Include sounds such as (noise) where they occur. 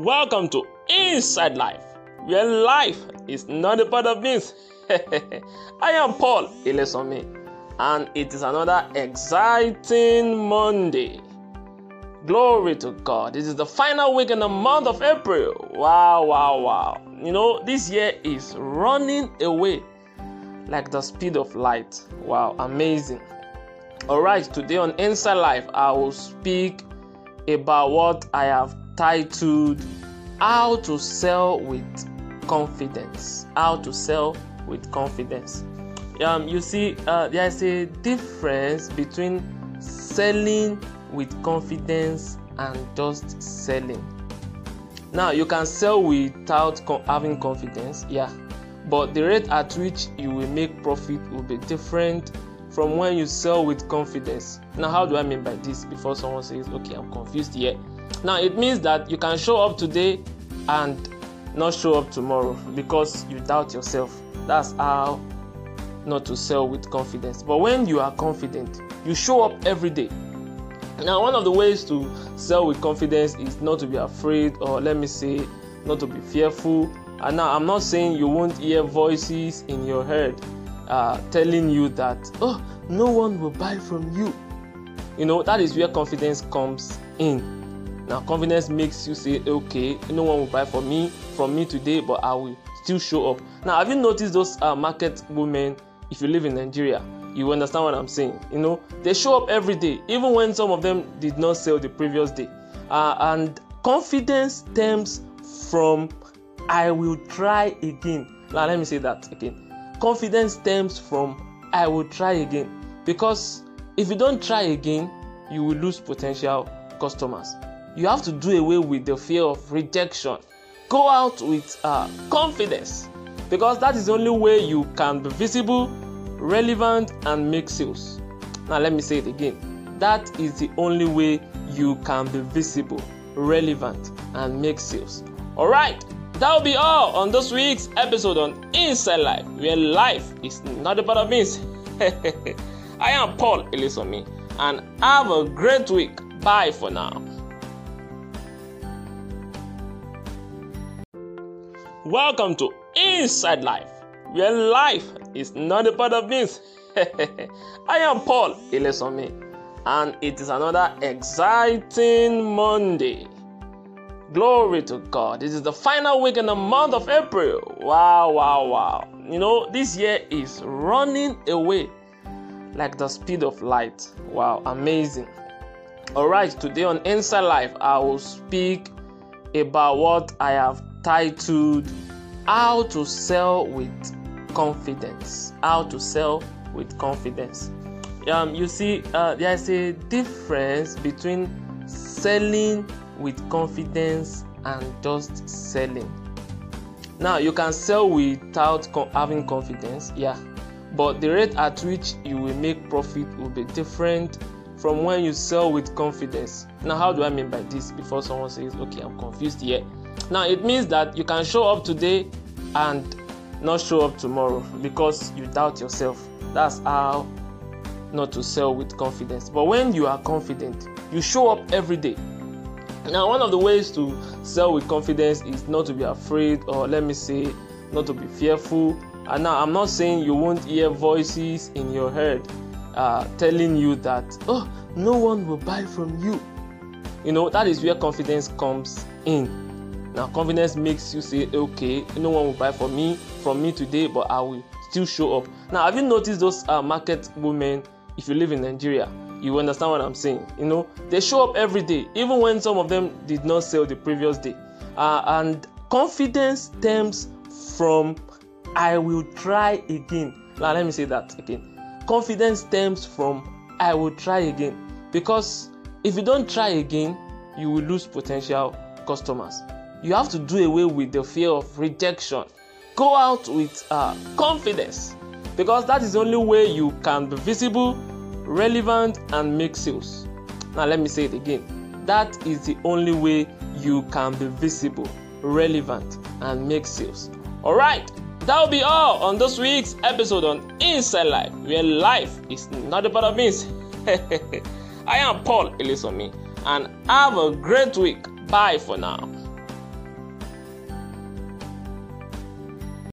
Welcome to Inside Life, where life is not a part of this. (laughs) I am Paul Ilesome, and it is another exciting Monday. Glory to God. This is the final week in the month of April. Wow, wow, wow. You know, this year is running away like the speed of light. Wow, amazing. All right, today on Inside Life, I will speak about what I have titled How to Sell with Confidence. How to Sell with Confidence. Um, you see, uh, there's a difference between selling with confidence and just selling. Now, you can sell without co- having confidence, yeah, but the rate at which you will make profit will be different from when you sell with confidence. Now, how do I mean by this? Before someone says, okay, I'm confused here. Now, it means that you can show up today and not show up tomorrow because you doubt yourself. That's how not to sell with confidence. But when you are confident, you show up every day. Now, one of the ways to sell with confidence is not to be afraid, or let me say, not to be fearful. And now, I'm not saying you won't hear voices in your head uh, telling you that, oh, no one will buy from you. You know, that is where confidence comes in. Now, confidence makes you say, okay, no one will buy from me from me today, but I will still show up. Now, have you noticed those uh, market women? If you live in Nigeria, you understand what I'm saying. You know, they show up every day, even when some of them did not sell the previous day. Uh, and confidence stems from I will try again. Now, let me say that again. Confidence stems from I will try again. Because if you don't try again, you will lose potential customers. You have to do away with the fear of rejection. Go out with uh, confidence because that is the only way you can be visible, relevant, and make sales. Now, let me say it again. That is the only way you can be visible, relevant, and make sales. All right, that will be all on this week's episode on Inside Life, where life is not a part of me. (laughs) I am Paul Elisomi, and have a great week. Bye for now. Welcome to Inside Life, where life is not a part of this. (laughs) I am Paul Ilesome, and it is another exciting Monday. Glory to God. This is the final week in the month of April. Wow, wow, wow. You know, this year is running away like the speed of light. Wow, amazing. All right, today on Inside Life, I will speak about what I have titled How to Sell with Confidence. How to Sell with Confidence. Um, you see, uh, there's a difference between selling with confidence and just selling. Now, you can sell without having confidence, yeah, but the rate at which you will make profit will be different from when you sell with confidence. Now, how do I mean by this? Before someone says, okay, I'm confused here. Now, it means that you can show up today and not show up tomorrow because you doubt yourself. That's how not to sell with confidence. But when you are confident, you show up every day. Now, one of the ways to sell with confidence is not to be afraid, or let me say, not to be fearful. And now, I'm not saying you won't hear voices in your head uh, telling you that, oh, no one will buy from you. You know, that is where confidence comes in. Now, confidence makes you say, okay, no one will buy from me from me today, but I will still show up. Now, have you noticed those uh, market women? If you live in Nigeria, you understand what I'm saying. You know, they show up every day, even when some of them did not sell the previous day. Uh, and confidence stems from I will try again. Now, let me say that again. Confidence stems from I will try again. Because if you don't try again, you will lose potential customers. You have to do away with the fear of rejection. Go out with uh, confidence because that is the only way you can be visible, relevant, and make sales. Now, let me say it again. That is the only way you can be visible, relevant, and make sales. All right, that will be all on this week's episode on Inside Life, where life is not a part of me. (laughs) I am Paul Elisomi, and have a great week. Bye for now.